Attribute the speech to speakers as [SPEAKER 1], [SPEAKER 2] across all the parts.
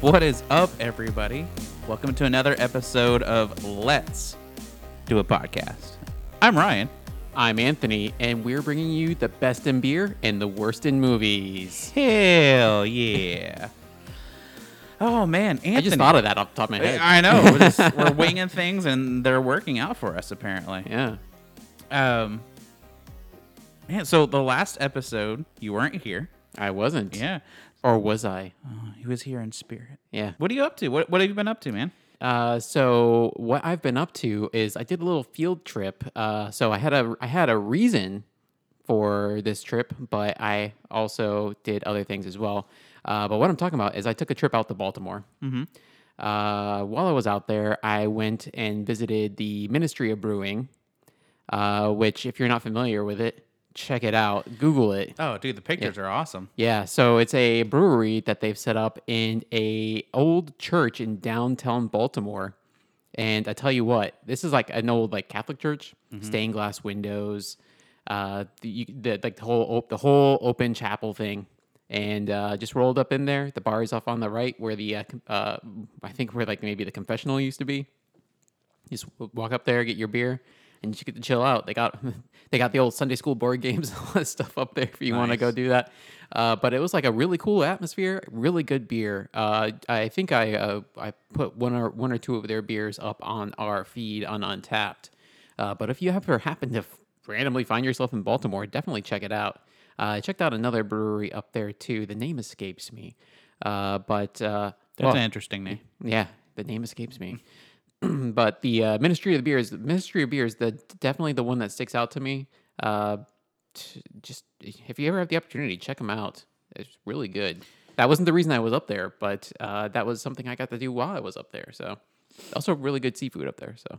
[SPEAKER 1] What is up, everybody? Welcome to another episode of Let's Do a Podcast. I'm Ryan.
[SPEAKER 2] I'm Anthony, and we're bringing you the best in beer and the worst in movies.
[SPEAKER 1] Hell yeah. Oh, man. Anthony.
[SPEAKER 2] I just thought of that off the top of my head.
[SPEAKER 1] I know. We're, just, we're winging things and they're working out for us, apparently.
[SPEAKER 2] yeah.
[SPEAKER 1] Um, man, so the last episode, you weren't here.
[SPEAKER 2] I wasn't.
[SPEAKER 1] Yeah.
[SPEAKER 2] Or was I?
[SPEAKER 1] Oh, he was here in spirit.
[SPEAKER 2] Yeah.
[SPEAKER 1] What are you up to? What, what have you been up to, man?
[SPEAKER 2] Uh, so what I've been up to is I did a little field trip. Uh, so I had a I had a reason for this trip, but I also did other things as well. Uh, but what I'm talking about is I took a trip out to Baltimore. Mm-hmm. Uh, while I was out there, I went and visited the Ministry of Brewing, uh, which, if you're not familiar with it, check it out. Google it.
[SPEAKER 1] Oh, dude, the pictures are awesome.
[SPEAKER 2] Yeah, so it's a brewery that they've set up in a old church in downtown Baltimore. And I tell you what, this is like an old like Catholic church, stained glass windows, uh, the, you, the like the whole op- the whole open chapel thing, and uh, just rolled up in there. The bar is off on the right, where the uh, uh, I think where like maybe the confessional used to be. Just walk up there, get your beer, and you get to chill out. They got they got the old Sunday school board games, and all that stuff up there if you want to go do that. Uh, but it was like a really cool atmosphere, really good beer. Uh, I think I uh, I put one or one or two of their beers up on our feed on Untappd. Uh, but if you ever happen to randomly find yourself in Baltimore, definitely check it out. Uh, I checked out another brewery up there too. The name escapes me, uh, but uh,
[SPEAKER 1] That's
[SPEAKER 2] well,
[SPEAKER 1] an interesting name.
[SPEAKER 2] yeah, the name escapes me. but the uh, Ministry of the Beer is the Ministry of Beer is the definitely the one that sticks out to me. Uh, t- just if you ever have the opportunity, check them out. It's really good. That wasn't the reason I was up there, but uh, that was something I got to do while I was up there. So, also really good seafood up there. So,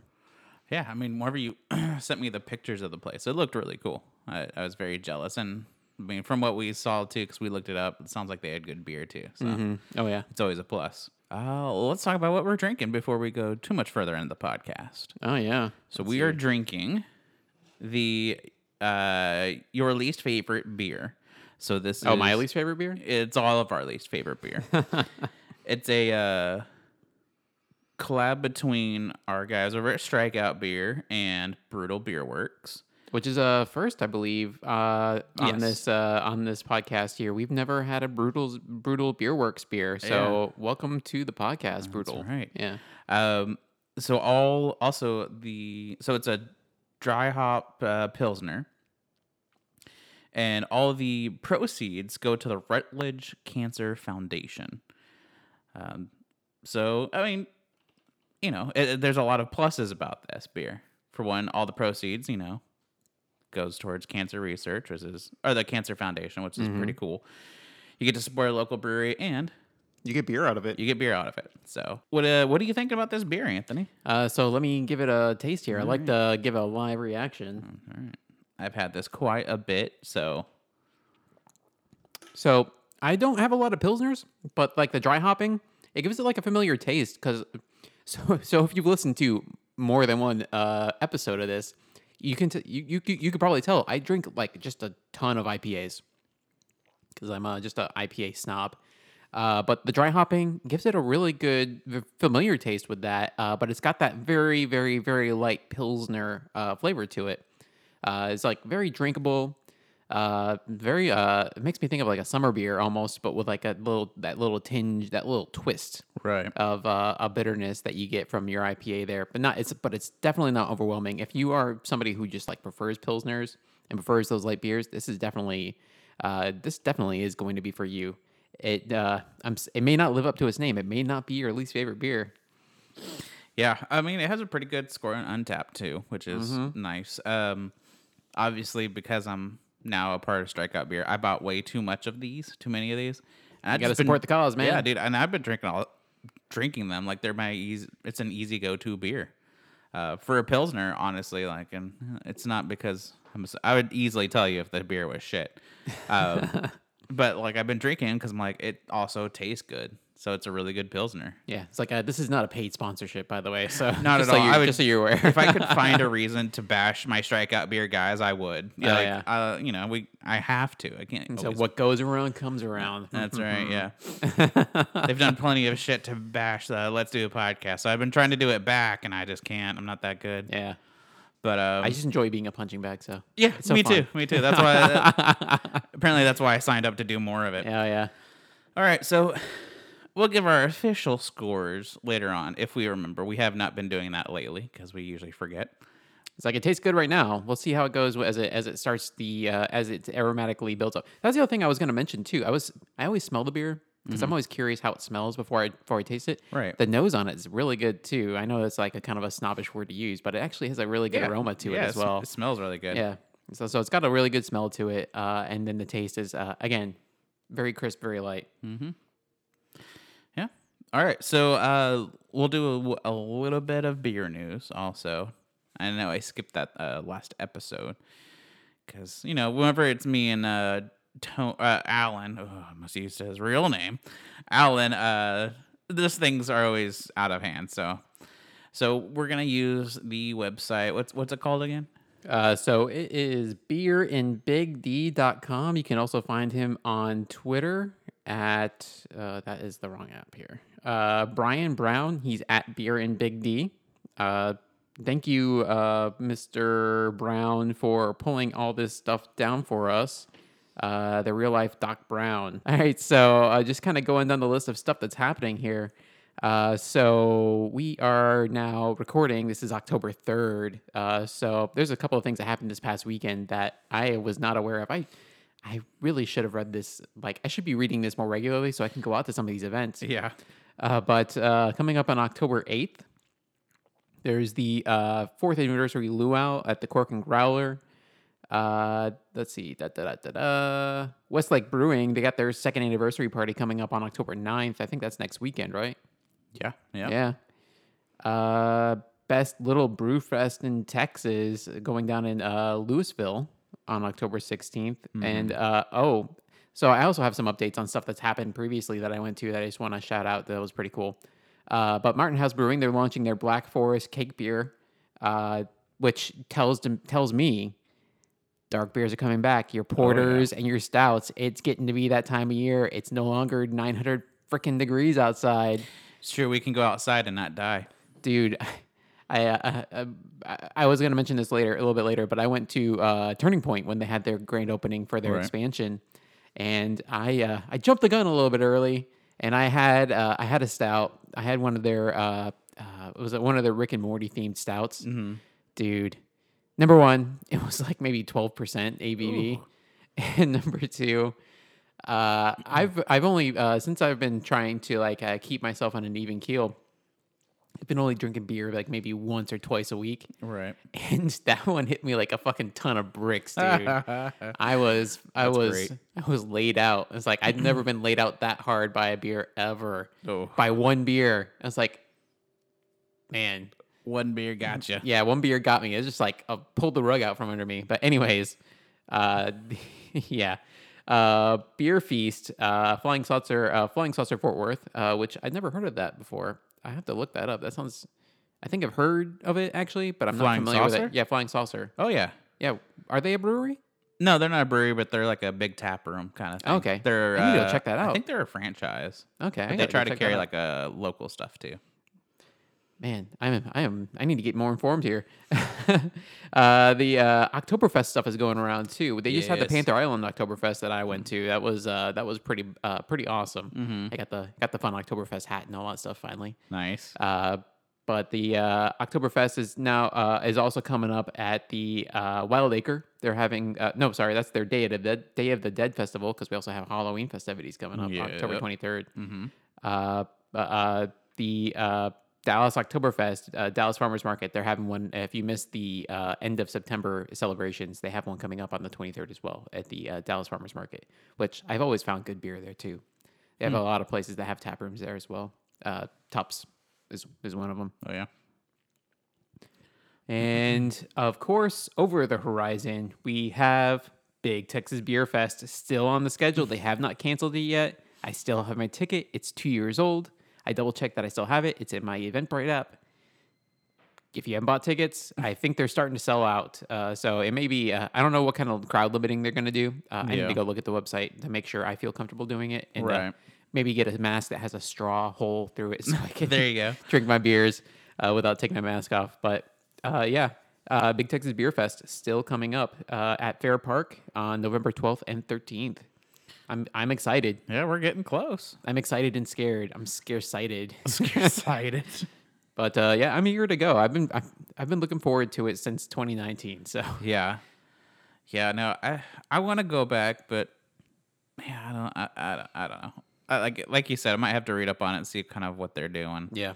[SPEAKER 1] Yeah, I mean, whenever you sent me the pictures of the place, it looked really cool. I, I was very jealous, and I mean, from what we saw too, because we looked it up, it sounds like they had good beer too. So
[SPEAKER 2] oh yeah,
[SPEAKER 1] it's always a plus. Uh, let's talk about what we're drinking before we go too much further into the podcast.
[SPEAKER 2] oh yeah.
[SPEAKER 1] So we are drinking the uh your least favorite beer. So this
[SPEAKER 2] Oh,
[SPEAKER 1] is,
[SPEAKER 2] my least favorite beer.
[SPEAKER 1] It's all of our least favorite beer. it's a uh, collab between our guys over at Strikeout Beer and Brutal Beer Works.
[SPEAKER 2] Which is a first, I believe, uh, on
[SPEAKER 1] Yes.
[SPEAKER 2] this uh, on this podcast here. We've never had a brutal brutal beer works beer, so welcome to the podcast, brutal.
[SPEAKER 1] right.
[SPEAKER 2] Yeah.
[SPEAKER 1] Um, so all also the so it's a dry hop uh, pilsner, and all the proceeds go to the Rutledge Cancer Foundation. Um, so I mean, you know, it- there's a lot of pluses about this beer. For one, all the proceeds, you know, goes towards cancer research, which is or the Cancer Foundation, which is pretty cool. You get to support a local brewery and
[SPEAKER 3] You get beer out of it.
[SPEAKER 1] you get beer out of it. So, what uh, what are you thinking about this beer, Anthony?
[SPEAKER 2] Uh, so let me give it a taste here. I like to give a live reaction.
[SPEAKER 1] All right, I've had this quite a bit, so
[SPEAKER 2] So I don't have a lot of pilsners, but like the dry hopping, it gives it like a familiar taste. Because so so if you've listened to more than one uh, episode of this, you can t- you, you you could probably tell I drink like just a ton of IPAs because I'm uh, just a IPA snob. Uh, but the dry hopping gives it a really good, familiar taste with that. Uh, but it's got that very, very, very light pilsner uh, flavor to it. Uh, it's like very drinkable. Uh, very. Uh, it makes me think of like a summer beer almost, but with like a little that little tinge, that little twist
[SPEAKER 1] right.
[SPEAKER 2] of uh, a bitterness that you get from your IPA there. But not. It's but it's definitely not overwhelming. If you are somebody who just like prefers pilsners and prefers those light beers, this is definitely. Uh, this definitely is going to be for you. It uh, I'm. It may not live up to its name. It may not be your least favorite beer.
[SPEAKER 1] Yeah, I mean, it has a pretty good score on Untappd too, which is nice. Um, obviously, because I'm now a part of Strikeout Beer, I bought way too much of these, too many of these. And I
[SPEAKER 2] gotta support the cause, man.
[SPEAKER 1] Yeah, dude, and I've been drinking all, drinking them like they're my easy. It's an easy go to beer. Uh, for a pilsner, honestly, like, and it's not because I'm. I would easily tell you if the beer was shit. Um, but like I've been drinking because I'm like it also tastes good. So it's a really good pilsner.
[SPEAKER 2] Yeah, it's like a, this is not a paid sponsorship, by the way. So
[SPEAKER 1] Not at
[SPEAKER 2] so
[SPEAKER 1] all. I would-
[SPEAKER 2] just so you're aware.
[SPEAKER 1] if I could find a reason to bash my strikeout beer guys, I would.
[SPEAKER 2] Oh,
[SPEAKER 1] like,
[SPEAKER 2] yeah.
[SPEAKER 1] Uh, you know, we I have to. I can't.
[SPEAKER 2] so what goes around comes around.
[SPEAKER 1] That's right. Yeah. They've done plenty of shit to bash the Let's Do a podcast. So I've been trying to do it back, and I just can't. I'm not that good.
[SPEAKER 2] yeah,
[SPEAKER 1] But um,
[SPEAKER 2] I just enjoy being a punching bag. So
[SPEAKER 1] yeah,
[SPEAKER 2] so
[SPEAKER 1] me
[SPEAKER 2] fun.
[SPEAKER 1] too. Me too. That's why. apparently, that's why I signed up to do more of it.
[SPEAKER 2] yeah, yeah.
[SPEAKER 1] All right, so we'll give our official scores later on if we remember. We have not been doing that lately because we usually forget.
[SPEAKER 2] It's like it tastes good right now. We'll see how it goes as it as it starts the uh, as it aromatically builds up. That's the other thing I was going to mention too. I was I always smell the beer because I'm always curious how it smells before I before I taste it.
[SPEAKER 1] Mm-hmm. Right.
[SPEAKER 2] The nose on it is really good too. I know it's like a kind of a snobbish word to use, but it actually has a really good aroma to
[SPEAKER 1] yeah,
[SPEAKER 2] it as well.
[SPEAKER 1] It smells really good.
[SPEAKER 2] Yeah. So so it's got a really good smell to it, uh, and then the taste is uh, again very crisp, very light.
[SPEAKER 1] Yeah. All right. So uh, we'll do a, a little bit of beer news also. I know I skipped that uh, last episode because you know whenever it's me and uh, uh Alan, oh, I must use his real name, Alan. Uh, these things are always out of hand. So, so we're gonna use the website. What's what's it called again?
[SPEAKER 2] Uh, so it is beerinbigd.com. You can also find him on Twitter at, uh, that is the wrong app here. Uh, Brian Brown, he's at Beer in Big D. Uh, thank you, uh, Mr. Brown, for pulling all this stuff down for us. Uh, the real life Doc Brown. All right, so uh, just kind of going down the list of stuff that's happening here. Uh, so we are now recording. This is October third. Uh, so there's a couple of things that happened this past weekend that I was not aware of. I I really should have read this. Like I should be reading this more regularly so I can go out to some of these events.
[SPEAKER 1] Yeah.
[SPEAKER 2] Uh, but uh, coming up on October 8th, there's the uh, fourth anniversary luau at the Cork and Growler. Uh, let's see, da, da, da, da, da. Westlake Brewing, they got their second anniversary party coming up on October 9th. I think that's next weekend, right?
[SPEAKER 1] Yeah. Yeah.
[SPEAKER 2] Yeah. Uh, best little brew fest in Texas going down in uh, Lewisville on October 16th. And uh, oh, so I also have some updates on stuff that's happened previously that I went to that I just want to shout out. That was pretty cool. Uh, but Martin House Brewing, they're launching their Black Forest cake beer, uh, which tells them, tells me dark beers are coming back. Your porters and your stouts. It's getting to be that time of year. It's no longer 900 freaking degrees outside
[SPEAKER 1] It's true. We can go outside and not die.
[SPEAKER 2] dude I, uh, uh, I I was gonna mention this later, a little bit later, but I went to uh, Turning Point when they had their grand opening for their
[SPEAKER 1] Right.
[SPEAKER 2] expansion, and I uh, I jumped the gun a little bit early, and I had uh, I had a stout. I had one of their uh, uh, it was one of their Rick and Morty themed stouts, dude. Number one, it was like maybe twelve percent ABV, and number two. Uh, I've I've only uh, since I've been trying to like uh, keep myself on an even keel. I've been only drinking beer like maybe once or twice a week,
[SPEAKER 1] Right.
[SPEAKER 2] and that one hit me like a fucking ton of bricks, dude. I was I
[SPEAKER 1] That's
[SPEAKER 2] was
[SPEAKER 1] great.
[SPEAKER 2] I was laid out. It's like I'd never been laid out that hard by a beer ever.
[SPEAKER 1] Oh.
[SPEAKER 2] By one beer, I was like, man,
[SPEAKER 1] One beer gotcha.
[SPEAKER 2] yeah, one beer got me. It was just like uh, pulled the rug out from under me. But anyways, uh, yeah, uh, beer feast, uh, flying saucer, uh, flying saucer Fort Worth, uh, which I'd never heard of that before. I have to look that up. That sounds. I think I've heard of it actually, but I'm
[SPEAKER 1] Flying
[SPEAKER 2] not familiar with it. Yeah, flying saucer.
[SPEAKER 1] Oh yeah.
[SPEAKER 2] Yeah, are they a brewery?
[SPEAKER 1] No, they're not a brewery, but they're like a big tap room kind of thing.
[SPEAKER 2] Okay.
[SPEAKER 1] They're.
[SPEAKER 2] I need to
[SPEAKER 1] uh,
[SPEAKER 2] check that out.
[SPEAKER 1] I think they're a franchise.
[SPEAKER 2] Okay, I
[SPEAKER 1] But they try to carry like a local stuff too.
[SPEAKER 2] Man, I am I am I need to get more informed here. uh, the uh, Oktoberfest stuff is going around too. They just had the Panther Island Oktoberfest that I went to. That was uh, that was pretty uh, pretty awesome. I got the got the fun Oktoberfest hat and all that stuff finally.
[SPEAKER 1] Nice.
[SPEAKER 2] Uh, but the uh, Oktoberfest is now uh, is also coming up at the uh, Wild Acre. They're having uh, no, sorry, that's their Day of the Dead, Day of the Dead festival because we also have Halloween festivities coming up October twenty Uh, uh, uh, the uh, Dallas Oktoberfest, uh, Dallas Farmers Market. They're having one. If you missed the uh, end of September celebrations, they have one coming up on the twenty third as well at the uh, Dallas Farmers Market, which I've always found good beer there too. They have a lot of places that have tap rooms there as well. Uh, Tops is is one of them.
[SPEAKER 1] Oh yeah.
[SPEAKER 2] And of course, over the horizon, we have Big Texas Beer Fest still on the schedule. They have not canceled it yet. I still have my ticket. It's two years old. I double checked that I still have it. It's in my Eventbrite app. If you haven't bought tickets, I think they're starting to sell out. Uh, so it may be, uh, I don't know what kind of crowd limiting they're going to do. Uh, I need to go look at the website to make sure I feel comfortable doing it. And uh,
[SPEAKER 1] Right.
[SPEAKER 2] maybe get a mask that has a straw hole through it so I can
[SPEAKER 1] There you go.
[SPEAKER 2] drink my beers uh, without taking my mask off. But uh, yeah, uh, Big Texas Beer Fest still coming up uh, at Fair Park on November 12th and 13th. I'm I'm excited.
[SPEAKER 1] Yeah, we're getting close.
[SPEAKER 2] I'm excited and scared. I'm scare sighted.
[SPEAKER 1] Excited.
[SPEAKER 2] but uh, yeah, I'm eager to go. I've been I've, I've been looking forward to it since 2019. So
[SPEAKER 1] yeah, yeah. No, I I want to go back, but yeah, I don't. I, I, don't- I don't know. I, like like you said, I might have to read up on it and see kind of what they're doing.
[SPEAKER 2] yeah,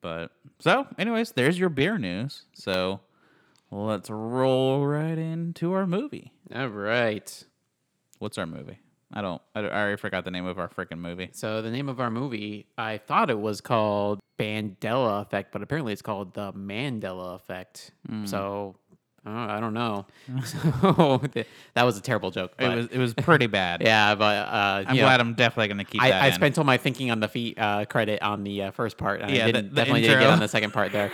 [SPEAKER 1] But so, anyways, there's your beer news. So let's roll right into our movie.
[SPEAKER 2] all right.
[SPEAKER 1] What's our movie? I don't. I, already forgot the name of our freaking movie.
[SPEAKER 2] So the name of our movie, I thought it was called Bandela Effect, but apparently it's called the Mandela Effect. So uh, I don't know. so that was a terrible joke.
[SPEAKER 1] It was. It was pretty bad.
[SPEAKER 2] yeah, but uh,
[SPEAKER 1] I'm
[SPEAKER 2] you know,
[SPEAKER 1] glad I'm definitely gonna keep that.
[SPEAKER 2] I, I spent all my thinking on the feet uh, credit on the uh, first part.
[SPEAKER 1] Yeah,
[SPEAKER 2] I didn't,
[SPEAKER 1] the
[SPEAKER 2] definitely didn't get on the second part there.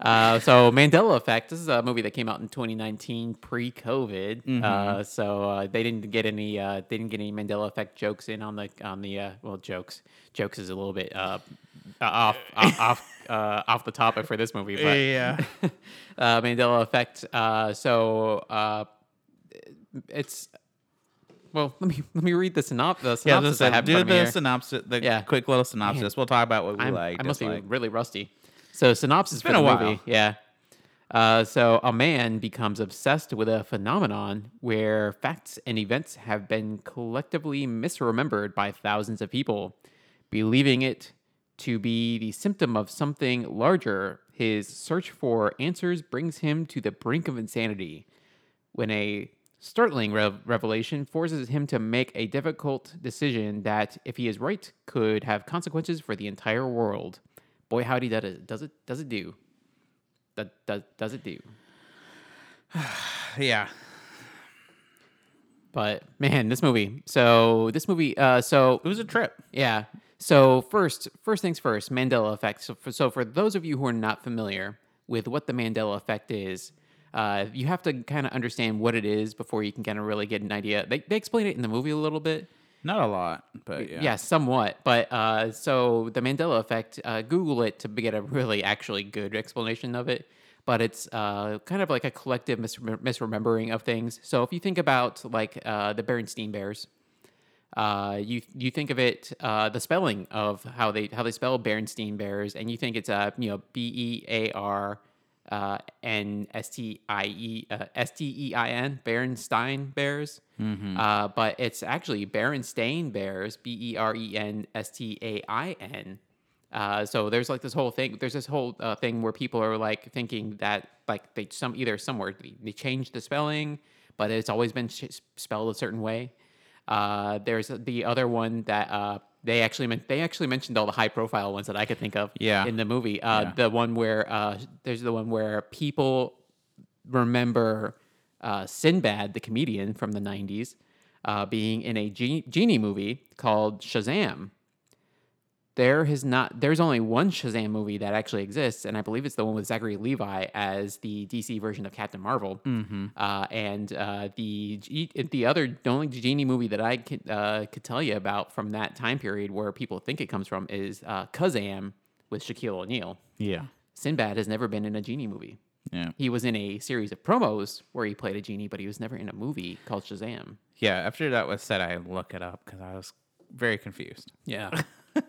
[SPEAKER 2] Uh, so Mandela Effect. This is a movie that came out in 2019, pre-COVID.
[SPEAKER 1] Mm-hmm.
[SPEAKER 2] Uh, so uh, they didn't get any. Uh, they didn't get any Mandela Effect jokes in on the on the. Uh, well, jokes. Jokes is a little bit uh, off off off, uh, off the topic for this movie, but
[SPEAKER 1] Yeah.
[SPEAKER 2] uh, Mandela Effect. Uh, so uh, it's well. Let me let me read the, synop- the
[SPEAKER 1] Yeah,
[SPEAKER 2] synopsis. I have
[SPEAKER 1] do
[SPEAKER 2] front of me
[SPEAKER 1] the
[SPEAKER 2] here.
[SPEAKER 1] synopsis, the
[SPEAKER 2] Yeah.
[SPEAKER 1] quick little synopsis. We'll talk about what we
[SPEAKER 2] I'm-
[SPEAKER 1] like.
[SPEAKER 2] I must be really rusty. So synopsis for
[SPEAKER 1] been
[SPEAKER 2] the
[SPEAKER 1] a while.
[SPEAKER 2] movie. Yeah. Uh, so a man becomes obsessed with a phenomenon where facts and events have been collectively misremembered by thousands of people, believing it to be the symptom of something larger. His search for answers brings him to the brink of insanity when a startling rev- revelation forces him to make a difficult decision that, if he is right, could have consequences for the entire world. Boy, howdy, does it does it does it do? That does does it do?
[SPEAKER 1] Yeah.
[SPEAKER 2] But man, this movie. So this movie. Uh, so
[SPEAKER 1] It was a trip.
[SPEAKER 2] Yeah. So first, first things first, Mandela effect. So for, so for those of you who are not familiar with what the Mandela effect is, uh, you have to kind of understand what it is before you can kind of really get an idea. They, they explain it in the movie a little bit.
[SPEAKER 1] Not a lot, but yeah.
[SPEAKER 2] Yeah, somewhat. But uh, so the Mandela effect, uh, Google it to get a really actually good explanation of it. But it's uh, kind of like a collective misrem- misremembering of things. So if you think about like uh, the Berenstein Bears, uh, you you think of it uh, the spelling of how they how they spell Berenstein Bears, and you think it's uh, you know B E A R uh, N S T I E uh, S T E I N Berenstein Bears, uh, but it's actually Berenstain Bears B E R E N S T A I N. Uh, so there's like this whole thing. There's this whole uh, thing where people are like thinking that like they some either somewhere they, they changed the spelling, but it's always been sh- spelled a certain way. Uh, there's the other one that uh, they actually meant they actually mentioned all the high profile ones that I could think of.
[SPEAKER 1] Yeah.
[SPEAKER 2] in the movie, uh,
[SPEAKER 1] Yeah.
[SPEAKER 2] the one where uh, there's the one where people remember uh, Sinbad, the comedian from the '90s, uh, being in a ge- genie movie called Shazam there has not there's only one Shazam movie that actually exists, and I believe it's the one with Zachary Levi as the DC version of Captain Marvel. Mm-hmm. Uh, and uh, the the other the only genie movie that I could uh, could tell you about from that time period where people think it comes from is uh, Kazam with Shaquille O'Neal.
[SPEAKER 1] Yeah.
[SPEAKER 2] Sinbad has never been in a genie movie.
[SPEAKER 1] Yeah.
[SPEAKER 2] He was in a series of promos where he played a genie, but he was never in a movie called Shazam.
[SPEAKER 1] Yeah. After that was said, I look it up because I was very confused.
[SPEAKER 2] Yeah.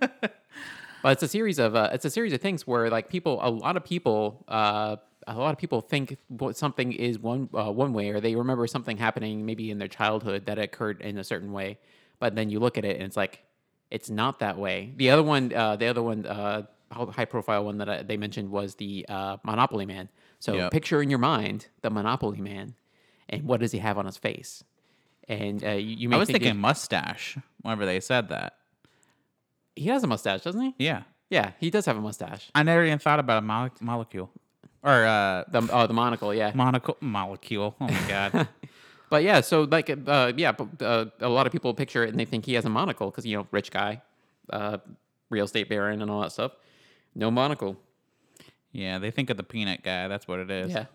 [SPEAKER 2] but it's a series of uh, it's a series of things where like people a lot of people uh, a lot of people think what something is one uh, one way or they remember something happening maybe in their childhood that occurred in a certain way but then you look at it and it's like it's not that way the other one uh, the other one uh, high profile one that I, they mentioned was the uh, monopoly man so
[SPEAKER 1] Yep.
[SPEAKER 2] picture in your mind the monopoly man and what does he have on his face and uh, you, you may
[SPEAKER 1] I was
[SPEAKER 2] think
[SPEAKER 1] thinking mustache whenever they said that.
[SPEAKER 2] He has a mustache doesn't he
[SPEAKER 1] Yeah.
[SPEAKER 2] yeah he does have a mustache
[SPEAKER 1] I never even thought about a mole- molecule or uh,
[SPEAKER 2] The oh, the monocle, yeah.
[SPEAKER 1] monocle molecule. Oh my god.
[SPEAKER 2] But yeah, so like uh, yeah, but, uh, a lot of people picture it and they think he has a monocle because you know rich guy, uh, real estate baron and all that stuff. No monocle.
[SPEAKER 1] Yeah, they think of the peanut guy. That's what it is.
[SPEAKER 2] Yeah,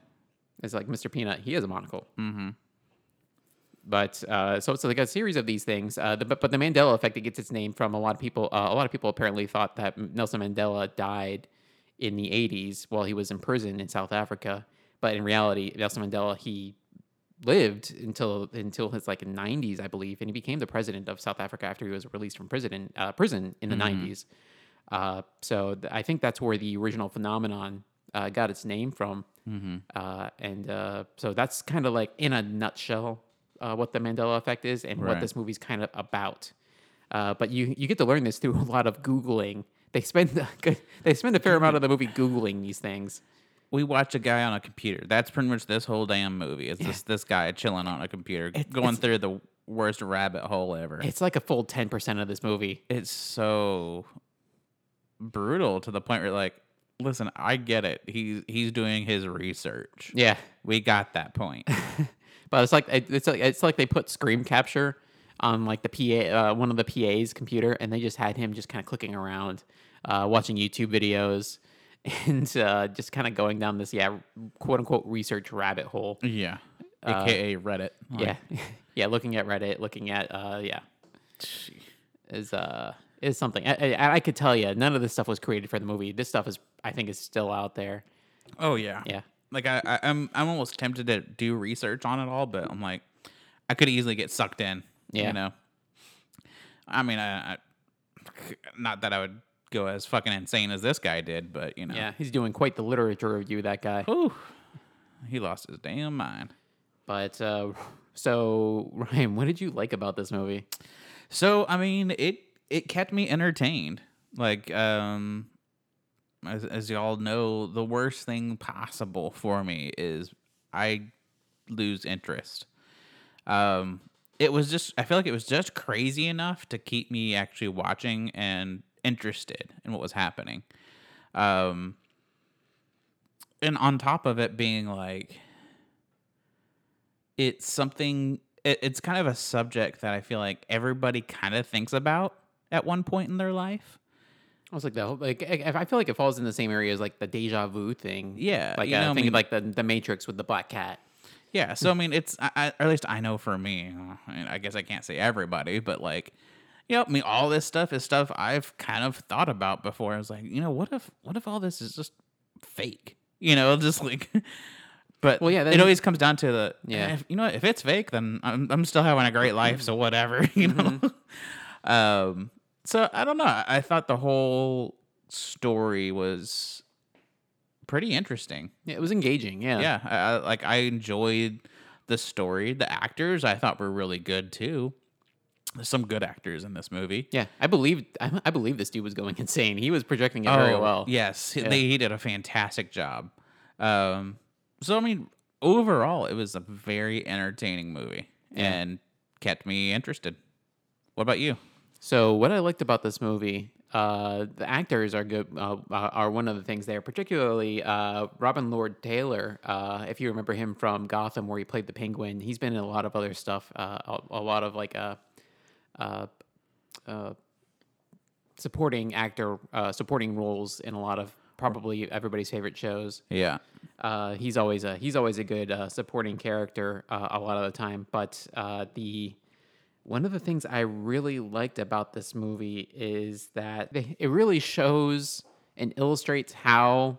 [SPEAKER 2] it's like Mr. Peanut. He has a monocle. Mm-hmm. But uh, so it's like a series of these things. Uh, the, but, but the Mandela effect it gets its name from a lot of people. Uh, a lot of people apparently thought that Nelson Mandela died in the 80s while he was in prison in South Africa. But in reality, Nelson Mandela he lived until until his like 90s, I believe, and he became the president of South Africa after he was released from prison uh, prison in the 90s. Uh, so th- I think that's where the original phenomenon uh, got its name from. Uh, and uh, so that's kind of like in a nutshell uh, what the Mandela effect is and what this movie's kind of about. Uh, but you you get to learn this through a lot of googling. They spend a good- they spend a fair amount of the movie googling these things.
[SPEAKER 1] We watch a guy on a computer. That's pretty much this whole damn movie. It's this this guy chilling on a computer, going through the worst rabbit hole ever.
[SPEAKER 2] It's like a full ten percent of this movie.
[SPEAKER 1] it's so brutal to the point where like, listen, I get it. He's he's doing his research.
[SPEAKER 2] Yeah,
[SPEAKER 1] We got that point.
[SPEAKER 2] but it's like it's like it's like they put screen capture on like the PA uh, one of the PA's computer, and they just had him just kind of clicking around, uh, watching YouTube videos, and uh, just kind of going down this yeah quote unquote research rabbit hole.
[SPEAKER 1] yeah. AKA Reddit. Like,
[SPEAKER 2] Yeah, yeah, looking at Reddit, looking at uh, yeah, is uh is something. I, I, I could tell you, none of this stuff was created for the movie. This stuff is, I think, is still out there.
[SPEAKER 1] Oh yeah.
[SPEAKER 2] Yeah.
[SPEAKER 1] Like I, I I'm I'm almost tempted to do research on it all, but I'm like, I could easily get sucked in.
[SPEAKER 2] Yeah.
[SPEAKER 1] You know. I mean, I, I not that I would go as fucking insane as this guy did, but you know.
[SPEAKER 2] Yeah, he's doing quite the literature review. That guy.
[SPEAKER 1] Whew. He lost his damn mind.
[SPEAKER 2] But uh, so Ryan, what did you like about this movie?
[SPEAKER 1] So I mean, it it kept me entertained. Like um, as as y'all know, the worst thing possible for me is I lose interest. Um, it was just I feel like it was just crazy enough to keep me actually watching and interested in what was happening. Um, and on top of it being like it's something it, it's kind of a subject that i feel like everybody kind of thinks about at one point in their life
[SPEAKER 2] I was like the whole, like I, I feel like it falls in the same area as like the deja vu thing.
[SPEAKER 1] Yeah,
[SPEAKER 2] like
[SPEAKER 1] you
[SPEAKER 2] uh,
[SPEAKER 1] know, I
[SPEAKER 2] think
[SPEAKER 1] mean-
[SPEAKER 2] of like the the Matrix with the black cat.
[SPEAKER 1] yeah so i mean it's I, I, or at least i know for me I, mean, I guess i can't say everybody but like you know i mean all this stuff is stuff i've kind of thought about before i was like you know what if what if all this is just fake you know just like but
[SPEAKER 2] Well, yeah,
[SPEAKER 1] it always comes down to the
[SPEAKER 2] Yeah.
[SPEAKER 1] if, you know if it's fake then I'm, I'm still having a great life so whatever you know um so i don't know I, thought the whole story was pretty interesting
[SPEAKER 2] Yeah, it was engaging. Yeah,
[SPEAKER 1] yeah I, I, like i enjoyed the story the actors i thought were really good too there's some good actors in this movie
[SPEAKER 2] yeah. I believe I, I believe this dude was going insane. He was projecting it very well.
[SPEAKER 1] Oh, yes he,
[SPEAKER 2] Yeah.
[SPEAKER 1] they, he did a fantastic job um so i mean overall it was a very entertaining movie and kept me interested what about you
[SPEAKER 2] So what I liked about this movie, uh, the actors are good. Uh, uh, are one of the things there, particularly uh, Robin Lord Taylor. Uh, if you remember him from Gotham, where he played the Penguin, he's been in a lot of other stuff. Uh, a, a lot of like uh, uh, uh, supporting actor, uh, supporting roles in a lot of probably everybody's favorite shows.
[SPEAKER 1] yeah
[SPEAKER 2] Uh, he's always a he's always a good uh, supporting character uh, a lot of the time. But uh, the one of the things I really liked about this movie is that they, it really shows and illustrates how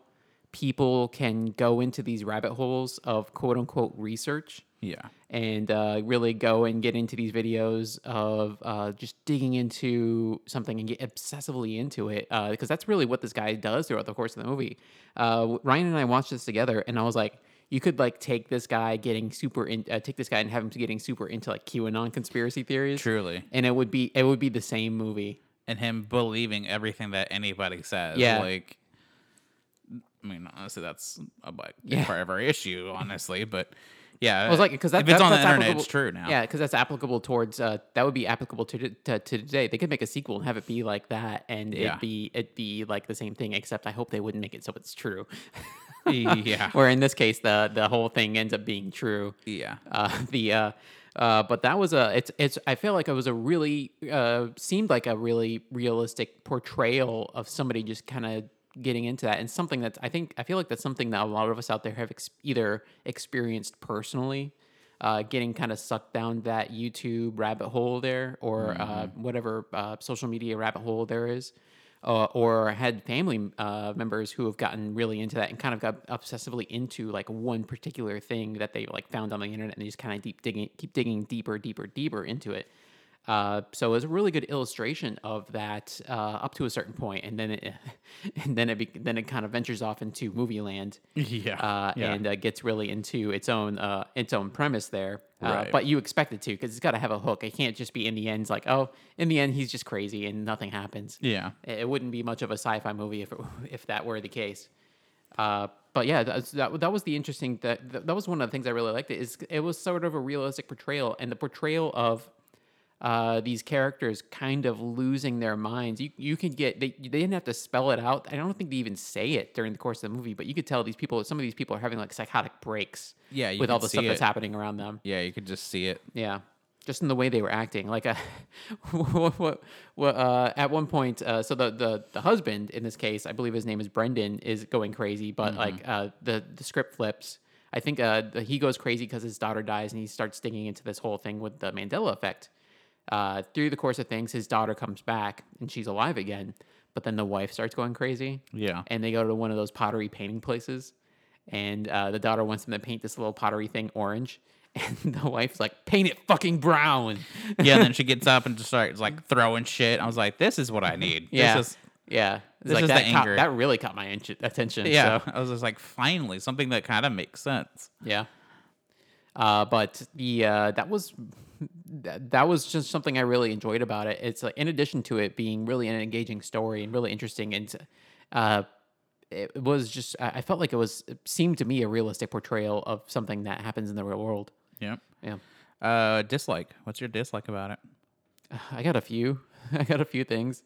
[SPEAKER 2] people can go into these rabbit holes of quote unquote research
[SPEAKER 1] yeah
[SPEAKER 2] and uh, really go and get into these videos of uh, just digging into something and get obsessively into it because that's really what this guy does throughout the course of the movie. Uh, Ryan and I watched this together, and I was like, you could like take this guy getting super in, uh, take this guy and have him getting super into like QAnon conspiracy theories,
[SPEAKER 1] truly
[SPEAKER 2] and it would be it would be the same movie.
[SPEAKER 1] and him believing everything that anybody says.
[SPEAKER 2] Yeah.
[SPEAKER 1] Like, I mean, honestly, that's a big
[SPEAKER 2] Yeah.
[SPEAKER 1] part of our issue, honestly. But Yeah,
[SPEAKER 2] I was like, because that,
[SPEAKER 1] if it's
[SPEAKER 2] that-
[SPEAKER 1] on the internet, it's true now.
[SPEAKER 2] Yeah, because that's applicable towards uh, that would be applicable to, to to today. They could make a sequel and have it be like that, and
[SPEAKER 1] Yeah.
[SPEAKER 2] it be it be like the same thing. Except I hope they wouldn't make it so it's true.
[SPEAKER 1] yeah,
[SPEAKER 2] Where in this case, the the whole thing ends up being true.
[SPEAKER 1] yeah.
[SPEAKER 2] Uh, the uh, uh, but that was a it's it's I feel like it was a really uh, seemed like a really realistic portrayal of somebody just kind of getting into that and something that I think I feel like that's something that a lot of us out there have ex- either experienced personally. Uh, getting kind of sucked down that YouTube rabbit hole there, or uh, whatever uh, social media rabbit hole there is, uh, or had family uh, members who have gotten really into that and kind of got obsessively into like one particular thing that they like found on the internet and they just kind of deep digging, keep digging deeper, deeper, deeper into it. Uh, so it was a really good illustration of that uh, up to a certain point, and then it, and then it be, then it kind of ventures off into movie land,
[SPEAKER 1] Yeah,
[SPEAKER 2] uh,
[SPEAKER 1] yeah.
[SPEAKER 2] and uh, gets really into its own uh, its own premise there. Uh,
[SPEAKER 1] Right.
[SPEAKER 2] But you expect it to because it's got to have a hook. It can't just be in the end like oh, in the end he's just crazy and nothing happens.
[SPEAKER 1] yeah.
[SPEAKER 2] It it wouldn't be much of a sci-fi movie if it, if that were the case. Uh, but yeah, that's, that that was the interesting that that that was one of the things I really liked. It is it was sort of a realistic portrayal, and the portrayal of uh, these characters kind of losing their minds. You you could get they they didn't have to spell it out. I don't think they even say it during the course of the movie, but you could tell these people. Some of these people are having like psychotic breaks.
[SPEAKER 1] Yeah,
[SPEAKER 2] with all the stuff
[SPEAKER 1] see
[SPEAKER 2] that's happening around them.
[SPEAKER 1] Yeah, you could just see it.
[SPEAKER 2] Yeah, just in the way they were acting. Like, uh, what, what, what, uh, at one point, uh, so the, the the husband in this case, I believe his name is Brendan, is going crazy, but like uh, the the script flips. I think uh, the, he goes crazy because his daughter dies, and he starts digging into this whole thing with the Mandela effect. Uh, through the course of things, his daughter comes back and she's alive again, but then the wife starts going crazy
[SPEAKER 1] Yeah,
[SPEAKER 2] and they go to one of those pottery painting places and uh, the daughter wants them to paint this little pottery thing orange and the wife's like paint it fucking brown
[SPEAKER 1] yeah. And then she gets up and just starts like throwing shit. I was like, this is what I need.
[SPEAKER 2] yeah
[SPEAKER 1] This is,
[SPEAKER 2] yeah
[SPEAKER 1] this
[SPEAKER 2] like
[SPEAKER 1] is the
[SPEAKER 2] that, caught-
[SPEAKER 1] anger.
[SPEAKER 2] that really caught my int- attention
[SPEAKER 1] yeah.
[SPEAKER 2] so
[SPEAKER 1] I was just like, finally, something that kind of makes sense.
[SPEAKER 2] yeah uh, but the uh, that was that, that was just something I really enjoyed about it. It's like in addition to it being really an engaging story and really interesting, and uh, it was just I felt like it was it seemed to me a realistic portrayal of something that happens in the real world.
[SPEAKER 1] Yeah,
[SPEAKER 2] Yeah.
[SPEAKER 1] Uh, dislike. What's your dislike about it?
[SPEAKER 2] I got a few. I got a few things.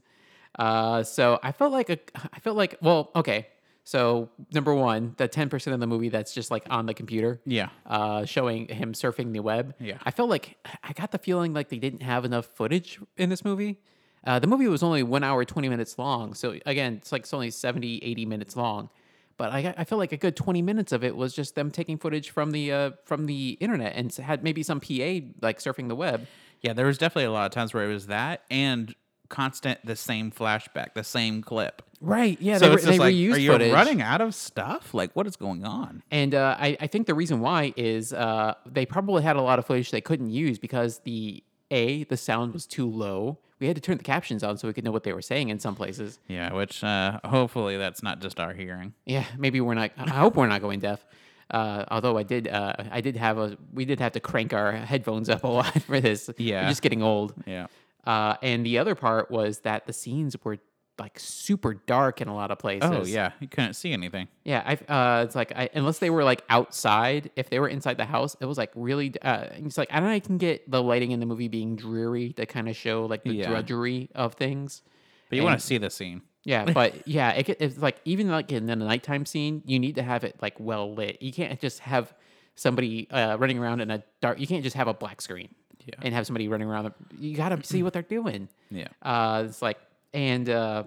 [SPEAKER 2] Uh, so I felt like a, I felt like, well, okay. So number one, the ten percent of the movie that's just like on the computer,
[SPEAKER 1] Yeah.
[SPEAKER 2] uh, showing him surfing the web.
[SPEAKER 1] Yeah.
[SPEAKER 2] I felt like I got the feeling like they didn't have enough footage in this movie. Uh, the movie was only one hour, 20 minutes long. So again, it's like it's only 70, 80 minutes long. But I, I feel like a good 20 minutes of it was just them taking footage from the uh, from the internet and had maybe some PA like surfing the web.
[SPEAKER 1] Yeah, there was definitely a lot of times where it was that and constant the same flashback, the same clip.
[SPEAKER 2] Right. Yeah.
[SPEAKER 1] so
[SPEAKER 2] they,
[SPEAKER 1] it's
[SPEAKER 2] they
[SPEAKER 1] like,
[SPEAKER 2] reused
[SPEAKER 1] are you
[SPEAKER 2] footage.
[SPEAKER 1] running out of stuff? Like, what is going on?
[SPEAKER 2] And uh, I, I think the reason why is uh, they probably had a lot of footage they couldn't use because the a the sound was too low. We had to turn the captions on so we could know what they were saying in some places.
[SPEAKER 1] Yeah, which uh, hopefully that's not just our hearing.
[SPEAKER 2] Yeah, maybe we're not. I hope we're not going deaf. Uh, although I did, uh, I did have a. We did have to crank our headphones up a lot for this.
[SPEAKER 1] Yeah.
[SPEAKER 2] We're just getting old.
[SPEAKER 1] Yeah.
[SPEAKER 2] Uh, and the other part was that the scenes were like super dark in a lot of places.
[SPEAKER 1] Oh yeah, you couldn't see anything.
[SPEAKER 2] Yeah, I uh, it's like I, unless they were like outside, if they were inside the house, it was like really. Uh, it's like I don't know. I can get the lighting in the movie being dreary to kind of show like the
[SPEAKER 1] Yeah.
[SPEAKER 2] drudgery of things.
[SPEAKER 1] But you want to see the scene.
[SPEAKER 2] Yeah, but yeah, it, it's like even like in the nighttime scene, you need to have it like well lit. You can't just have somebody uh, running around in a dark. You can't just have a black screen
[SPEAKER 1] Yeah.
[SPEAKER 2] and have somebody running around. You got to see what they're doing.
[SPEAKER 1] Yeah.
[SPEAKER 2] Uh, it's like, and uh,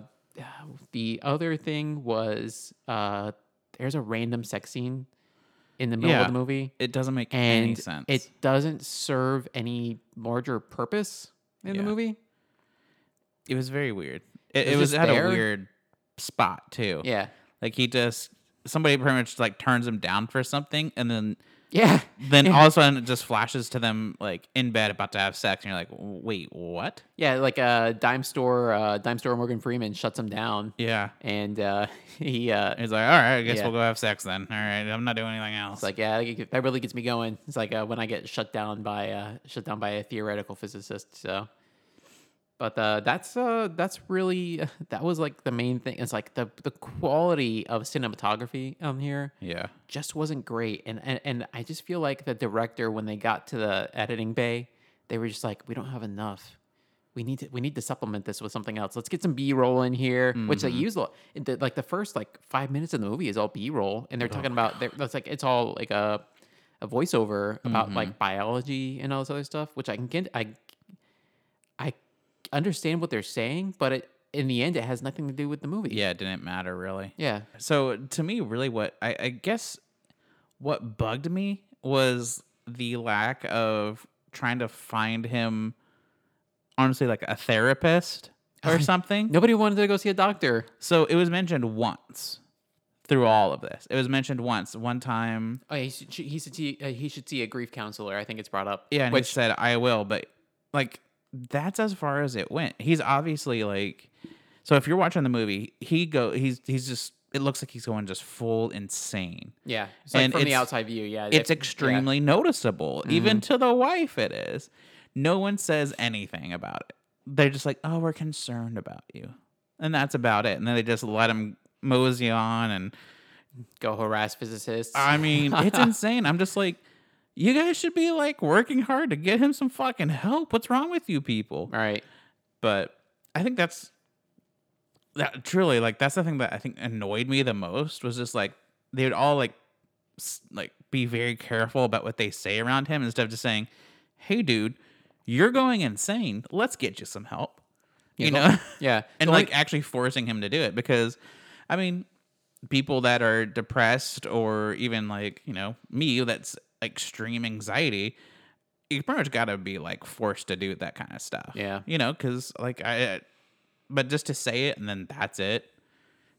[SPEAKER 2] the other thing was uh, there's a random sex scene in the middle
[SPEAKER 1] Yeah.
[SPEAKER 2] of the movie,
[SPEAKER 1] It doesn't make any sense.
[SPEAKER 2] it doesn't serve any larger purpose in the movie.
[SPEAKER 1] it was very weird. It,
[SPEAKER 2] was
[SPEAKER 1] it was had
[SPEAKER 2] there.
[SPEAKER 1] a weird spot too.
[SPEAKER 2] Yeah,
[SPEAKER 1] Like he just somebody pretty much like turns him down for something, and then
[SPEAKER 2] yeah,
[SPEAKER 1] then all of a sudden it just flashes to them like in bed about to have sex, and you're like, wait, what?
[SPEAKER 2] yeah. Like a dime store, uh, dime store Morgan Freeman shuts him down,
[SPEAKER 1] Yeah.
[SPEAKER 2] and uh, he uh,
[SPEAKER 1] He's like, all right, I guess
[SPEAKER 2] Yeah.
[SPEAKER 1] we'll go have sex then. All right, I'm not doing anything else.
[SPEAKER 2] It's like, yeah, that really gets me going. It's like uh, when I get shut down by uh, shut down by a theoretical physicist. So, But uh, that's uh, that's really that was like the main thing. It's like the the quality of cinematography on here
[SPEAKER 1] Yeah.
[SPEAKER 2] just wasn't great, and and, and I just feel like the director when they got to the editing bay, they were just like, we don't have enough. We need to we need to supplement this with something else. Let's get some B roll in here, which they use a lot. The- Like the first like five minutes of the movie is all B roll, and they're talking about they're, that's like it's all like a a voiceover about like biology and all this other stuff, which I can get I understand what they're saying, but it in the end it has nothing to do with the movie.
[SPEAKER 1] Yeah, it didn't matter really.
[SPEAKER 2] Yeah.
[SPEAKER 1] So to me, really, what I, I guess what bugged me was the lack of trying to find him, honestly, like a therapist or something.
[SPEAKER 2] Nobody wanted to go see a doctor.
[SPEAKER 1] So it was mentioned once through all of this. It was mentioned once, one time.
[SPEAKER 2] Oh, yeah, he should, he should see uh, he should see a grief counselor. I think it's brought up.
[SPEAKER 1] Yeah, and
[SPEAKER 2] which
[SPEAKER 1] he said, "I will," but like that's as far as it went. He's obviously like, so if you're watching the movie, he go, he's he's just. It looks like he's going just full insane.
[SPEAKER 2] yeah, it's like
[SPEAKER 1] and
[SPEAKER 2] from the outside view. Yeah,
[SPEAKER 1] It's extremely noticeable,
[SPEAKER 2] Mm-hmm.
[SPEAKER 1] even to the wife. It is. No one says anything about it. They're just like, "Oh, we're concerned about you," and that's about it. And then they just let him mosey on. And
[SPEAKER 2] go harass physicists.
[SPEAKER 1] I mean, it's insane. I'm just like, you guys should be like working hard to get him some fucking help. What's wrong with you people?
[SPEAKER 2] Right.
[SPEAKER 1] But I think that's that truly like that's the thing that I think annoyed me the most was just like they would all like s- like be very careful about what they say around him instead of just saying, "Hey, dude, you're going insane. Let's get you some help." you
[SPEAKER 2] well,
[SPEAKER 1] know,
[SPEAKER 2] Yeah,
[SPEAKER 1] and
[SPEAKER 2] The only-
[SPEAKER 1] like actually forcing him to do it because, I mean, people that are depressed or even like you know me that's extreme anxiety. You pretty much got to be like forced to do that kind of stuff.
[SPEAKER 2] Yeah.
[SPEAKER 1] you know, because like I, but just to say it and then that's it.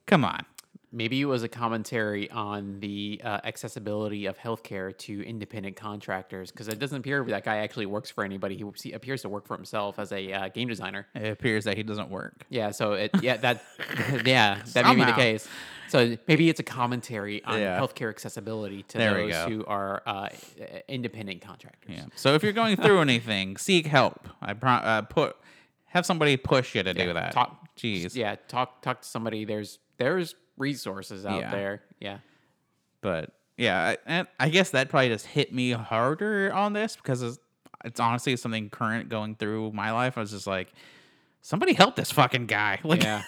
[SPEAKER 1] Come on.
[SPEAKER 2] Maybe it was a commentary on the uh, accessibility of healthcare to independent contractors because it doesn't appear that guy actually works for anybody. He, appears to work for himself as a uh, game designer.
[SPEAKER 1] It appears that he doesn't work.
[SPEAKER 2] Yeah, so it yeah that yeah that may be the case. So maybe it's a commentary on
[SPEAKER 1] Yeah.
[SPEAKER 2] healthcare accessibility to
[SPEAKER 1] There
[SPEAKER 2] those who are uh, independent contractors.
[SPEAKER 1] Yeah. So if you're going through anything, seek help. I pro- uh, put have somebody push you to do that.
[SPEAKER 2] Talk,
[SPEAKER 1] Jeez.
[SPEAKER 2] yeah, talk talk to somebody. There's there's resources out
[SPEAKER 1] Yeah.
[SPEAKER 2] there. Yeah,
[SPEAKER 1] But yeah, I, and I guess that probably just hit me harder on this because it's, it's honestly something current going through my life. I was just like, somebody help this fucking guy. Like,
[SPEAKER 2] yeah.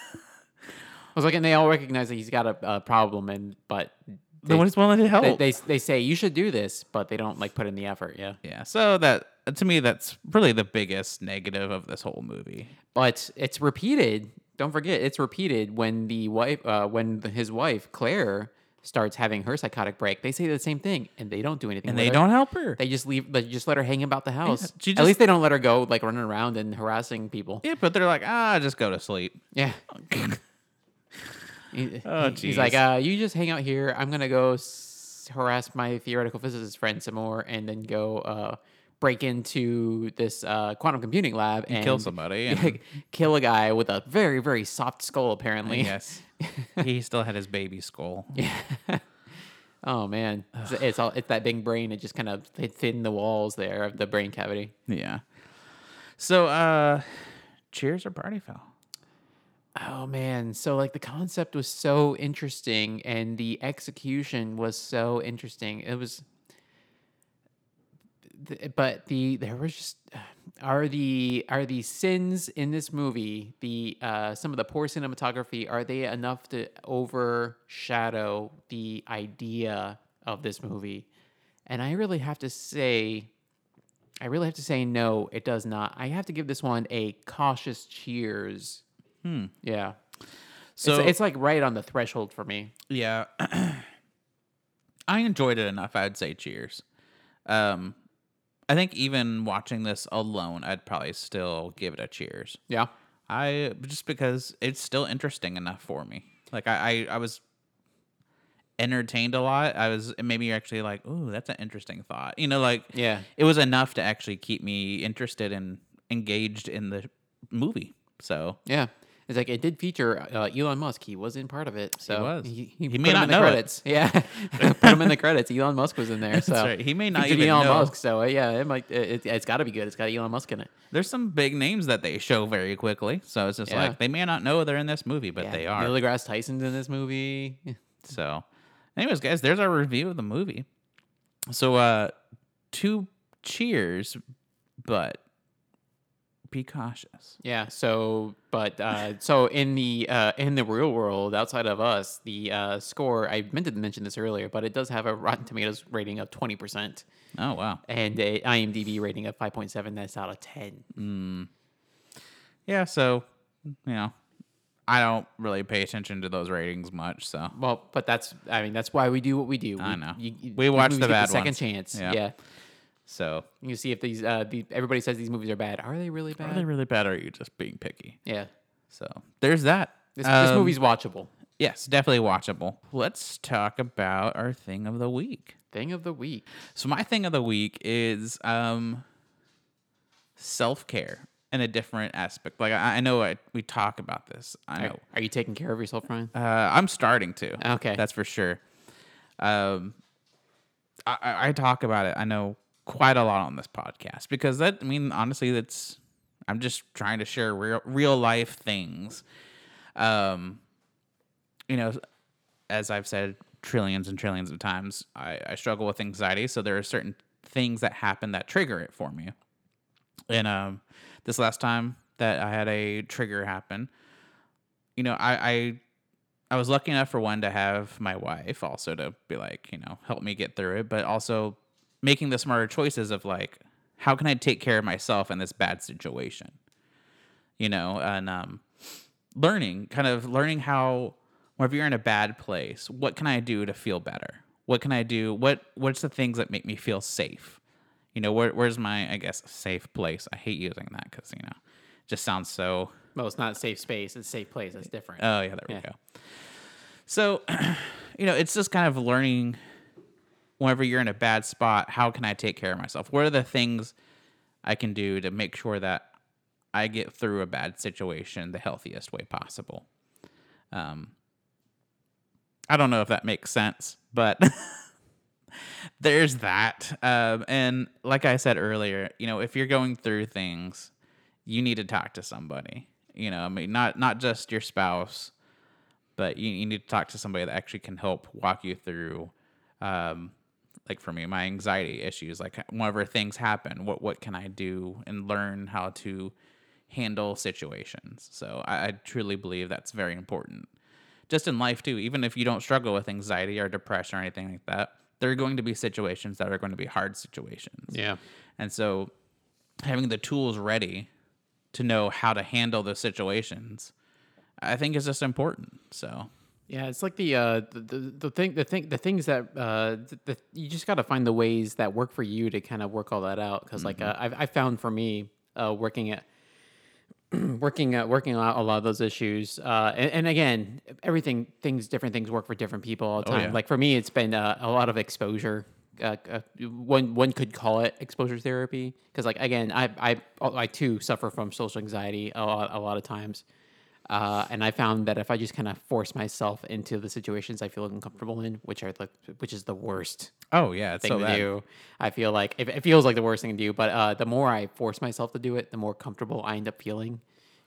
[SPEAKER 2] I was like, and they all recognize that he's got a, a problem, and but
[SPEAKER 1] no one's willing to help.
[SPEAKER 2] they, they they say you should do this, but they don't like put in the effort. Yeah,
[SPEAKER 1] yeah. So that to me, that's really the biggest negative of this whole movie.
[SPEAKER 2] but it's repeated. Don't forget, it's repeated when the wife, uh, when the, his wife Claire starts having her psychotic break. They say the same thing, and they don't do anything.
[SPEAKER 1] And they
[SPEAKER 2] her.
[SPEAKER 1] don't help her.
[SPEAKER 2] They just leave. They just let her hang about the house.
[SPEAKER 1] she
[SPEAKER 2] At least they don't let her go like running around and harassing people.
[SPEAKER 1] yeah, but they're like, ah, just go to sleep.
[SPEAKER 2] Yeah. He-
[SPEAKER 1] Oh,
[SPEAKER 2] he- he's like, uh, you just hang out here. I'm gonna go s- harass my theoretical physicist friend some more, and then go uh, break into this uh, quantum computing lab and
[SPEAKER 1] kill somebody and-
[SPEAKER 2] kill a guy with a very very soft skull. Apparently,
[SPEAKER 1] yes. he still had his baby skull. Yeah.
[SPEAKER 2] Oh man, it's, it's all it's that big brain. It just kind of thin the walls there of the brain cavity.
[SPEAKER 1] Yeah. So, uh, cheers or party foul?
[SPEAKER 2] Oh man, so like the concept was so interesting and the execution was so interesting. It was but the there was just are the are the sins in this movie, the uh some of the poor cinematography, are they enough to overshadow the idea of this movie? And I really have to say I really have to say no, it does not. I have to give this one a cautious cheers. Hmm. Yeah.
[SPEAKER 1] So
[SPEAKER 2] it's, it's like right on the threshold for me.
[SPEAKER 1] yeah, I enjoyed it enough. I'd say cheers. Um, I think even watching this alone, I'd probably still give it a cheers.
[SPEAKER 2] Yeah.
[SPEAKER 1] I just because it's still interesting enough for me. Like I, I, I was entertained a lot. I was maybe you're actually like, ooh, that's an interesting thought. You know, like
[SPEAKER 2] Yeah.
[SPEAKER 1] it was enough to actually keep me interested and engaged in the movie. So
[SPEAKER 2] Yeah. It's like it did feature uh, Elon Musk. He was in part of it. So
[SPEAKER 1] was.
[SPEAKER 2] He,
[SPEAKER 1] He
[SPEAKER 2] put
[SPEAKER 1] may not
[SPEAKER 2] in the
[SPEAKER 1] know it.
[SPEAKER 2] credits. Yeah, put him in the credits. Elon Musk was in there. So
[SPEAKER 1] right. He may not even
[SPEAKER 2] Elon
[SPEAKER 1] know.
[SPEAKER 2] Musk. So uh, yeah, it might. It, it's got to be good. It's got Elon Musk in it.
[SPEAKER 1] There's some big names that they show very quickly, so it's just
[SPEAKER 2] Yeah.
[SPEAKER 1] like they may not know they're in this movie, but
[SPEAKER 2] Yeah,
[SPEAKER 1] they are.
[SPEAKER 2] Neil deGrasse Tyson's in this movie.
[SPEAKER 1] So, anyways, guys, there's our review of the movie. So, uh, two cheers, but be cautious.
[SPEAKER 2] Yeah. So, but uh, so in the uh, in the real world, outside of us, the uh, score I meant to mention this earlier, but it does have a Rotten Tomatoes rating of twenty percent
[SPEAKER 1] Oh wow,
[SPEAKER 2] and a IMDb rating of five point seven. That's out of ten.
[SPEAKER 1] yeah. So, you know, I don't really pay attention to those ratings much. So,
[SPEAKER 2] Well, but that's I mean that's why we do what we do.
[SPEAKER 1] I
[SPEAKER 2] We-
[SPEAKER 1] know.
[SPEAKER 2] You,
[SPEAKER 1] We watch the bad
[SPEAKER 2] second
[SPEAKER 1] ones.
[SPEAKER 2] chance.
[SPEAKER 1] Yeah.
[SPEAKER 2] Yeah.
[SPEAKER 1] So
[SPEAKER 2] You see if these uh the, everybody says these movies are bad. Are they really bad?
[SPEAKER 1] are they really bad, or are you just being picky?
[SPEAKER 2] yeah.
[SPEAKER 1] So, there's that.
[SPEAKER 2] This, this
[SPEAKER 1] Um,
[SPEAKER 2] movie's watchable.
[SPEAKER 1] yes, definitely watchable. Let's talk about our thing of the week.
[SPEAKER 2] Thing of the week.
[SPEAKER 1] So my thing of the week is um self care in a different aspect. Like I, I know I, we talk about this. I
[SPEAKER 2] Are,
[SPEAKER 1] know.
[SPEAKER 2] are you taking care of yourself, Ryan?
[SPEAKER 1] Uh, I'm starting to.
[SPEAKER 2] Okay.
[SPEAKER 1] that's for sure. Um, I I talk about it. I know quite a lot on this podcast because that. I mean, honestly, that's. I'm just trying to share real real life things. Um, you know, as I've said trillions and trillions of times, I, I struggle with anxiety. So there are certain things that happen that trigger it for me. And um, this last time that I had a trigger happen, you know, I, I I was lucky enough for one to have my wife also to be like, you know, help me get through it, but also making the smarter choices of like, how can I take care of myself in this bad situation? You know, and um, learning, kind of learning how whenever you're in a bad place, what can I do to feel better? What can I do? What what's the things that make me feel safe? You know, where, where's my I guess safe place? I hate using that because you know, it just sounds so
[SPEAKER 2] Well, it's not a safe space. It's a safe place. That's different.
[SPEAKER 1] Oh yeah, there we go. So, you know, it's just kind of learning whenever you're in a bad spot, how can I take care of myself? What are the things I can do to make sure that I get through a bad situation the healthiest way possible? Um, I don't know if that makes sense, but there's that. Um, and like I said earlier, you know, if you're going through things, you need to talk to somebody. You know, I mean, not not just your spouse, but you, you need to talk to somebody that actually can help walk you through. Um, like for me, my anxiety issues. Like whenever things happen, what what can I do and learn how to handle situations. So I, I truly believe that's very important. Just in life too, even if you don't struggle with anxiety or depression or anything like that, there are going to be situations that are going to be hard situations.
[SPEAKER 2] Yeah.
[SPEAKER 1] And so having the tools ready to know how to handle those situations, I think is just important. So
[SPEAKER 2] Yeah, it's like the uh the, the, the thing the thing the things that uh the, the, you just got to find the ways that work for you to kind of work all that out. Because like uh, I've I found for me uh working at working at working out a lot of those issues uh and, and again everything things different things work for different people all the time.
[SPEAKER 1] yeah.
[SPEAKER 2] like for me it's been uh, a lot of exposure uh, uh, one one could call it exposure therapy. Because like again I I I too suffer from social anxiety a lot a lot of times uh, and I found that if I just kind of force myself into the situations I feel uncomfortable in, which are the which is the worst
[SPEAKER 1] oh yeah, it's
[SPEAKER 2] thing
[SPEAKER 1] so
[SPEAKER 2] to
[SPEAKER 1] bad.
[SPEAKER 2] do, I feel like it, it feels like the worst thing to do. But uh, the more I force myself to do it, the more comfortable I end up feeling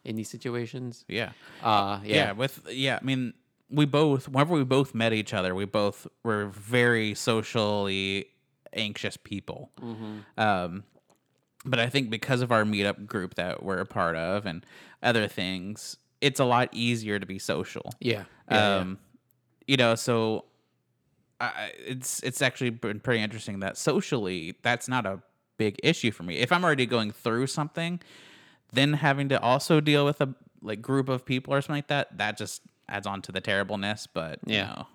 [SPEAKER 2] in these situations.
[SPEAKER 1] Yeah.
[SPEAKER 2] Uh,
[SPEAKER 1] yeah.
[SPEAKER 2] yeah,
[SPEAKER 1] with yeah, I mean, we both whenever we both met each other, we both were very socially anxious people. Um, but I think because of our meetup group that we're a part of and other things, it's a lot easier to be social.
[SPEAKER 2] yeah, yeah,
[SPEAKER 1] um, you know, so I, it's it's actually been pretty interesting that socially that's not a big issue for me. If I'm already going through something, then having to also deal with a like group of people or something like that, that just adds on to the terribleness. But you
[SPEAKER 2] Yeah.
[SPEAKER 1] know,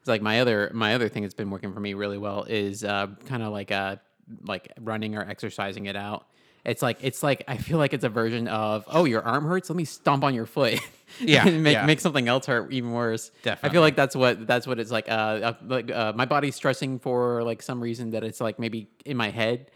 [SPEAKER 2] It's like my other my other thing that's been working for me really well is uh, kind of like uh like running or exercising it out. It's like it's like I feel like it's a version of oh your arm hurts let me stomp on your foot
[SPEAKER 1] Yeah,
[SPEAKER 2] and make
[SPEAKER 1] yeah.
[SPEAKER 2] make something else hurt even worse.
[SPEAKER 1] Definitely.
[SPEAKER 2] I feel like that's what that's what it's like. Uh, uh like uh, my body's stressing for like some reason that it's like maybe in my head.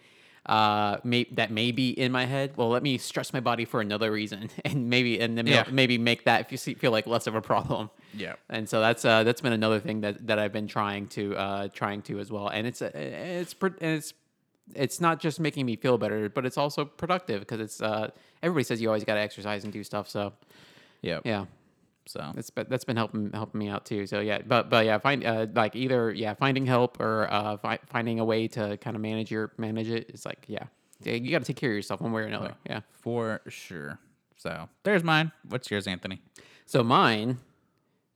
[SPEAKER 2] uh, may, that may be in my head. Well, let me stress my body for another reason, and maybe and then
[SPEAKER 1] Yeah.
[SPEAKER 2] maybe make that if you feel like less of a problem.
[SPEAKER 1] Yeah.
[SPEAKER 2] And so that's uh, that's been another thing that, that I've been trying to uh, trying to as well, and it's uh, it's pr- and it's it's not just making me feel better, but it's also productive because it's uh, everybody says you always got to exercise and do stuff. So
[SPEAKER 1] yeah,
[SPEAKER 2] yeah,
[SPEAKER 1] So
[SPEAKER 2] that's been, that's been helping helping me out too. So yeah, but but yeah, find uh, like either yeah finding help or uh, fi- finding a way to kind of manage your manage it. It's like yeah, yeah you got to take care of yourself one way or another. Yeah.
[SPEAKER 1] for sure. So there's mine. What's yours, Anthony?
[SPEAKER 2] So mine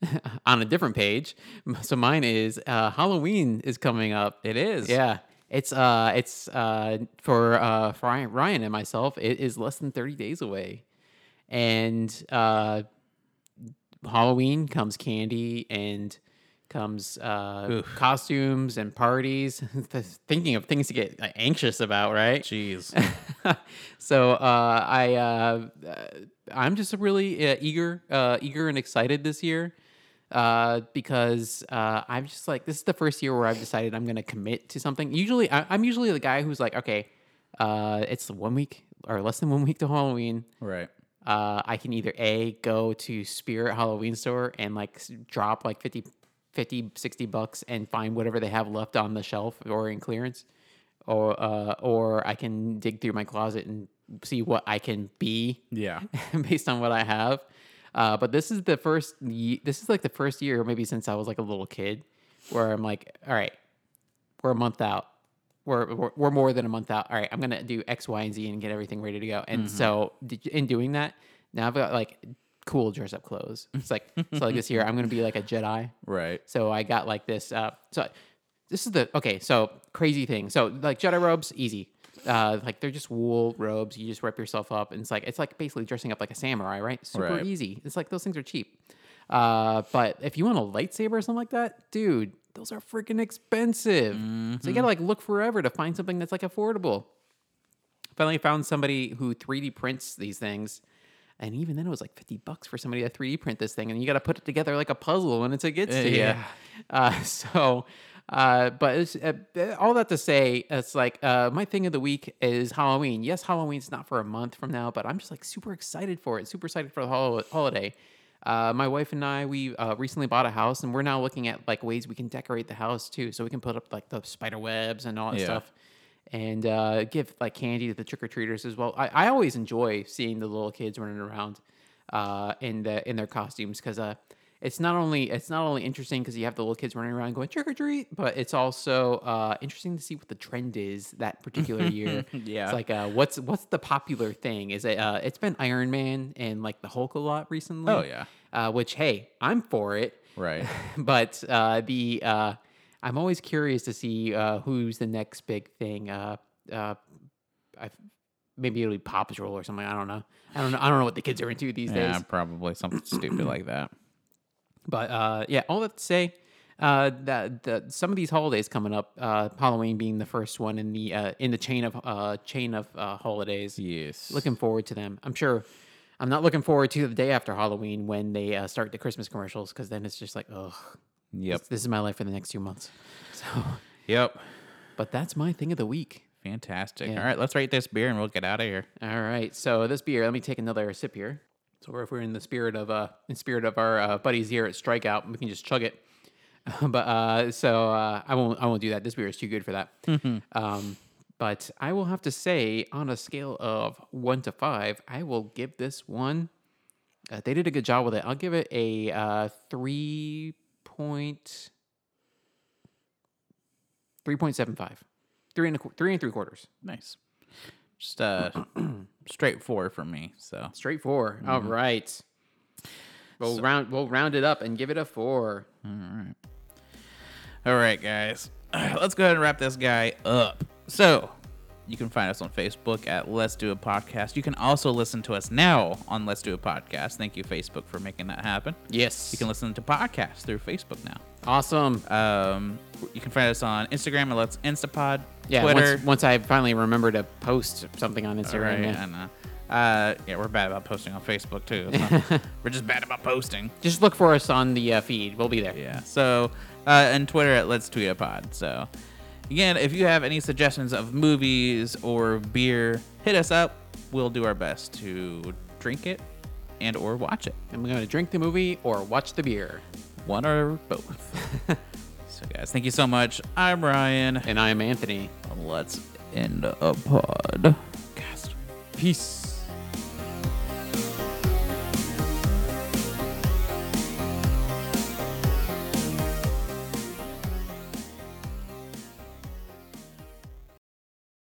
[SPEAKER 2] on a different page. So mine is uh, Halloween is coming up.
[SPEAKER 1] It is.
[SPEAKER 2] Yeah. It's uh it's uh for uh for Ryan- and myself it is less than 30 days away. And uh Halloween comes candy and comes uh costumes and parties. Thinking of things to get uh, anxious about, right?
[SPEAKER 1] Jeez.
[SPEAKER 2] so uh, I uh, uh, I'm just really uh, eager, uh, eager and excited this year uh, because uh, I'm just like this is the first year where I've decided I'm going to commit to something. Usually, I, I'm usually the guy who's like, okay, uh, it's one week or less than one week to Halloween.
[SPEAKER 1] right.
[SPEAKER 2] Uh, I can either a go to Spirit Halloween store and like drop like 50, 50, 60 bucks and find whatever they have left on the shelf or in clearance, or uh, or I can dig through my closet and see what I can be
[SPEAKER 1] Yeah.
[SPEAKER 2] based on what I have. Uh, but this is the first. Ye- this is like the first year, maybe since I was like a little kid, where I'm like, all right, we're a month out. We're, we're, we're more than a month out. All right, I'm gonna do X, Y, and Z and get everything ready to go. And so d- in doing that, now I've got like cool dress up clothes. It's like so like this year I'm gonna be like a Jedi.
[SPEAKER 1] Right.
[SPEAKER 2] So I got like this. Uh, so this is the okay. So crazy thing. So like Jedi robes, easy. Uh, like they're just wool robes. You just wrap yourself up, and it's like it's like basically dressing up like a samurai, right? Super
[SPEAKER 1] Right.
[SPEAKER 2] easy. It's like those things are cheap. Uh, but if you want a lightsaber or something like that, dude, those are freaking expensive. So you gotta like look forever to find something that's like affordable. Finally found somebody who 3D prints these things. And even then, it was like 50 bucks for somebody to 3D print this thing. And you got to put it together like a puzzle when it's, it gets to
[SPEAKER 1] Yeah.
[SPEAKER 2] you. Uh, so, uh, but it's, uh, all that to say, it's like uh, my thing of the week is Halloween. Yes, Halloween's not for a month from now, but I'm just like super excited for it. Super excited for the hol- holiday. Uh, my wife and I, we uh, recently bought a house, and we're now looking at like ways we can decorate the house too, so we can put up like the spider webs and all that
[SPEAKER 1] Yeah.
[SPEAKER 2] stuff and uh, give like candy to the trick or treaters as well. I, I always enjoy seeing the little kids running around uh, in the in their costumes because uh, it's not only it's not only interesting because you have the little kids running around going trick or treat, but it's also uh, interesting to see what the trend is that particular year.
[SPEAKER 1] Yeah.
[SPEAKER 2] it's like uh, what's what's the popular thing? Is it? Uh, it's been Iron Man and like the Hulk a lot recently.
[SPEAKER 1] Oh, yeah.
[SPEAKER 2] uh, which hey, I'm for it
[SPEAKER 1] Right.
[SPEAKER 2] but uh, the uh, I'm always curious to see uh, who's the next big thing. Uh, uh, I, maybe it'll be Paw Patrol or something. I don't know. I don't know. I don't know what the kids are into these
[SPEAKER 1] Yeah,
[SPEAKER 2] days.
[SPEAKER 1] probably something stupid like that.
[SPEAKER 2] But uh, yeah, all that to say, uh, that the, some of these holidays coming up, uh, Halloween being the first one in the uh, in the chain of uh, chain of uh, holidays.
[SPEAKER 1] Yes.
[SPEAKER 2] Looking forward to them. I'm sure. I'm not looking forward to the day after Halloween when they uh, start the Christmas commercials because then it's just like, ugh,
[SPEAKER 1] Yep.
[SPEAKER 2] this, this is my life for the next few months. So.
[SPEAKER 1] Yep.
[SPEAKER 2] But that's my thing of the week.
[SPEAKER 1] Fantastic.
[SPEAKER 2] Yeah.
[SPEAKER 1] All right, let's rate this beer and we'll get out of here.
[SPEAKER 2] All right. So this beer, let me take another sip here. So if we're in the spirit of uh in spirit of our uh, buddies here at Strikeout, we can just chug it. but uh so uh I won't I won't do that. This beer is too good for that. um but I will have to say on a scale of 1 to 5, I will give this one uh, they did a good job with it. I'll give it a uh 3 point 3.75. Three and a, three and three quarters.
[SPEAKER 1] Nice. Just uh straight four for me. So
[SPEAKER 2] Straight four. Mm-hmm. All right. We'll round we'll round it up and give it a four.
[SPEAKER 1] All right. All right, guys. Let's go ahead and wrap this guy up. So, you can find us on Facebook at Let's Do a Podcast. You can also listen to us now on Let's Do a Podcast. Thank you, Facebook, for making that happen.
[SPEAKER 2] Yes.
[SPEAKER 1] You can listen to podcasts through Facebook now.
[SPEAKER 2] Awesome.
[SPEAKER 1] Um, you can find us on Instagram at Let's Instapod,
[SPEAKER 2] Yeah.
[SPEAKER 1] Twitter.
[SPEAKER 2] Once, once I finally remember to post something on Instagram.
[SPEAKER 1] right,
[SPEAKER 2] yeah.
[SPEAKER 1] I know. Uh, yeah, we're bad about posting on Facebook too. so we're just bad about posting.
[SPEAKER 2] Just look for us on the uh, feed. We'll be there.
[SPEAKER 1] Yeah. So, uh, and Twitter at Let's Tweet a Pod. So, Again, if you have any suggestions of movies or beer, hit us up. We'll do our best to drink it and or watch it.
[SPEAKER 2] And we're going to drink the movie or watch the beer.
[SPEAKER 1] One or both. so guys, thank you so much. I'm Ryan.
[SPEAKER 2] And I am Anthony.
[SPEAKER 1] Let's end a podcast.
[SPEAKER 2] Peace.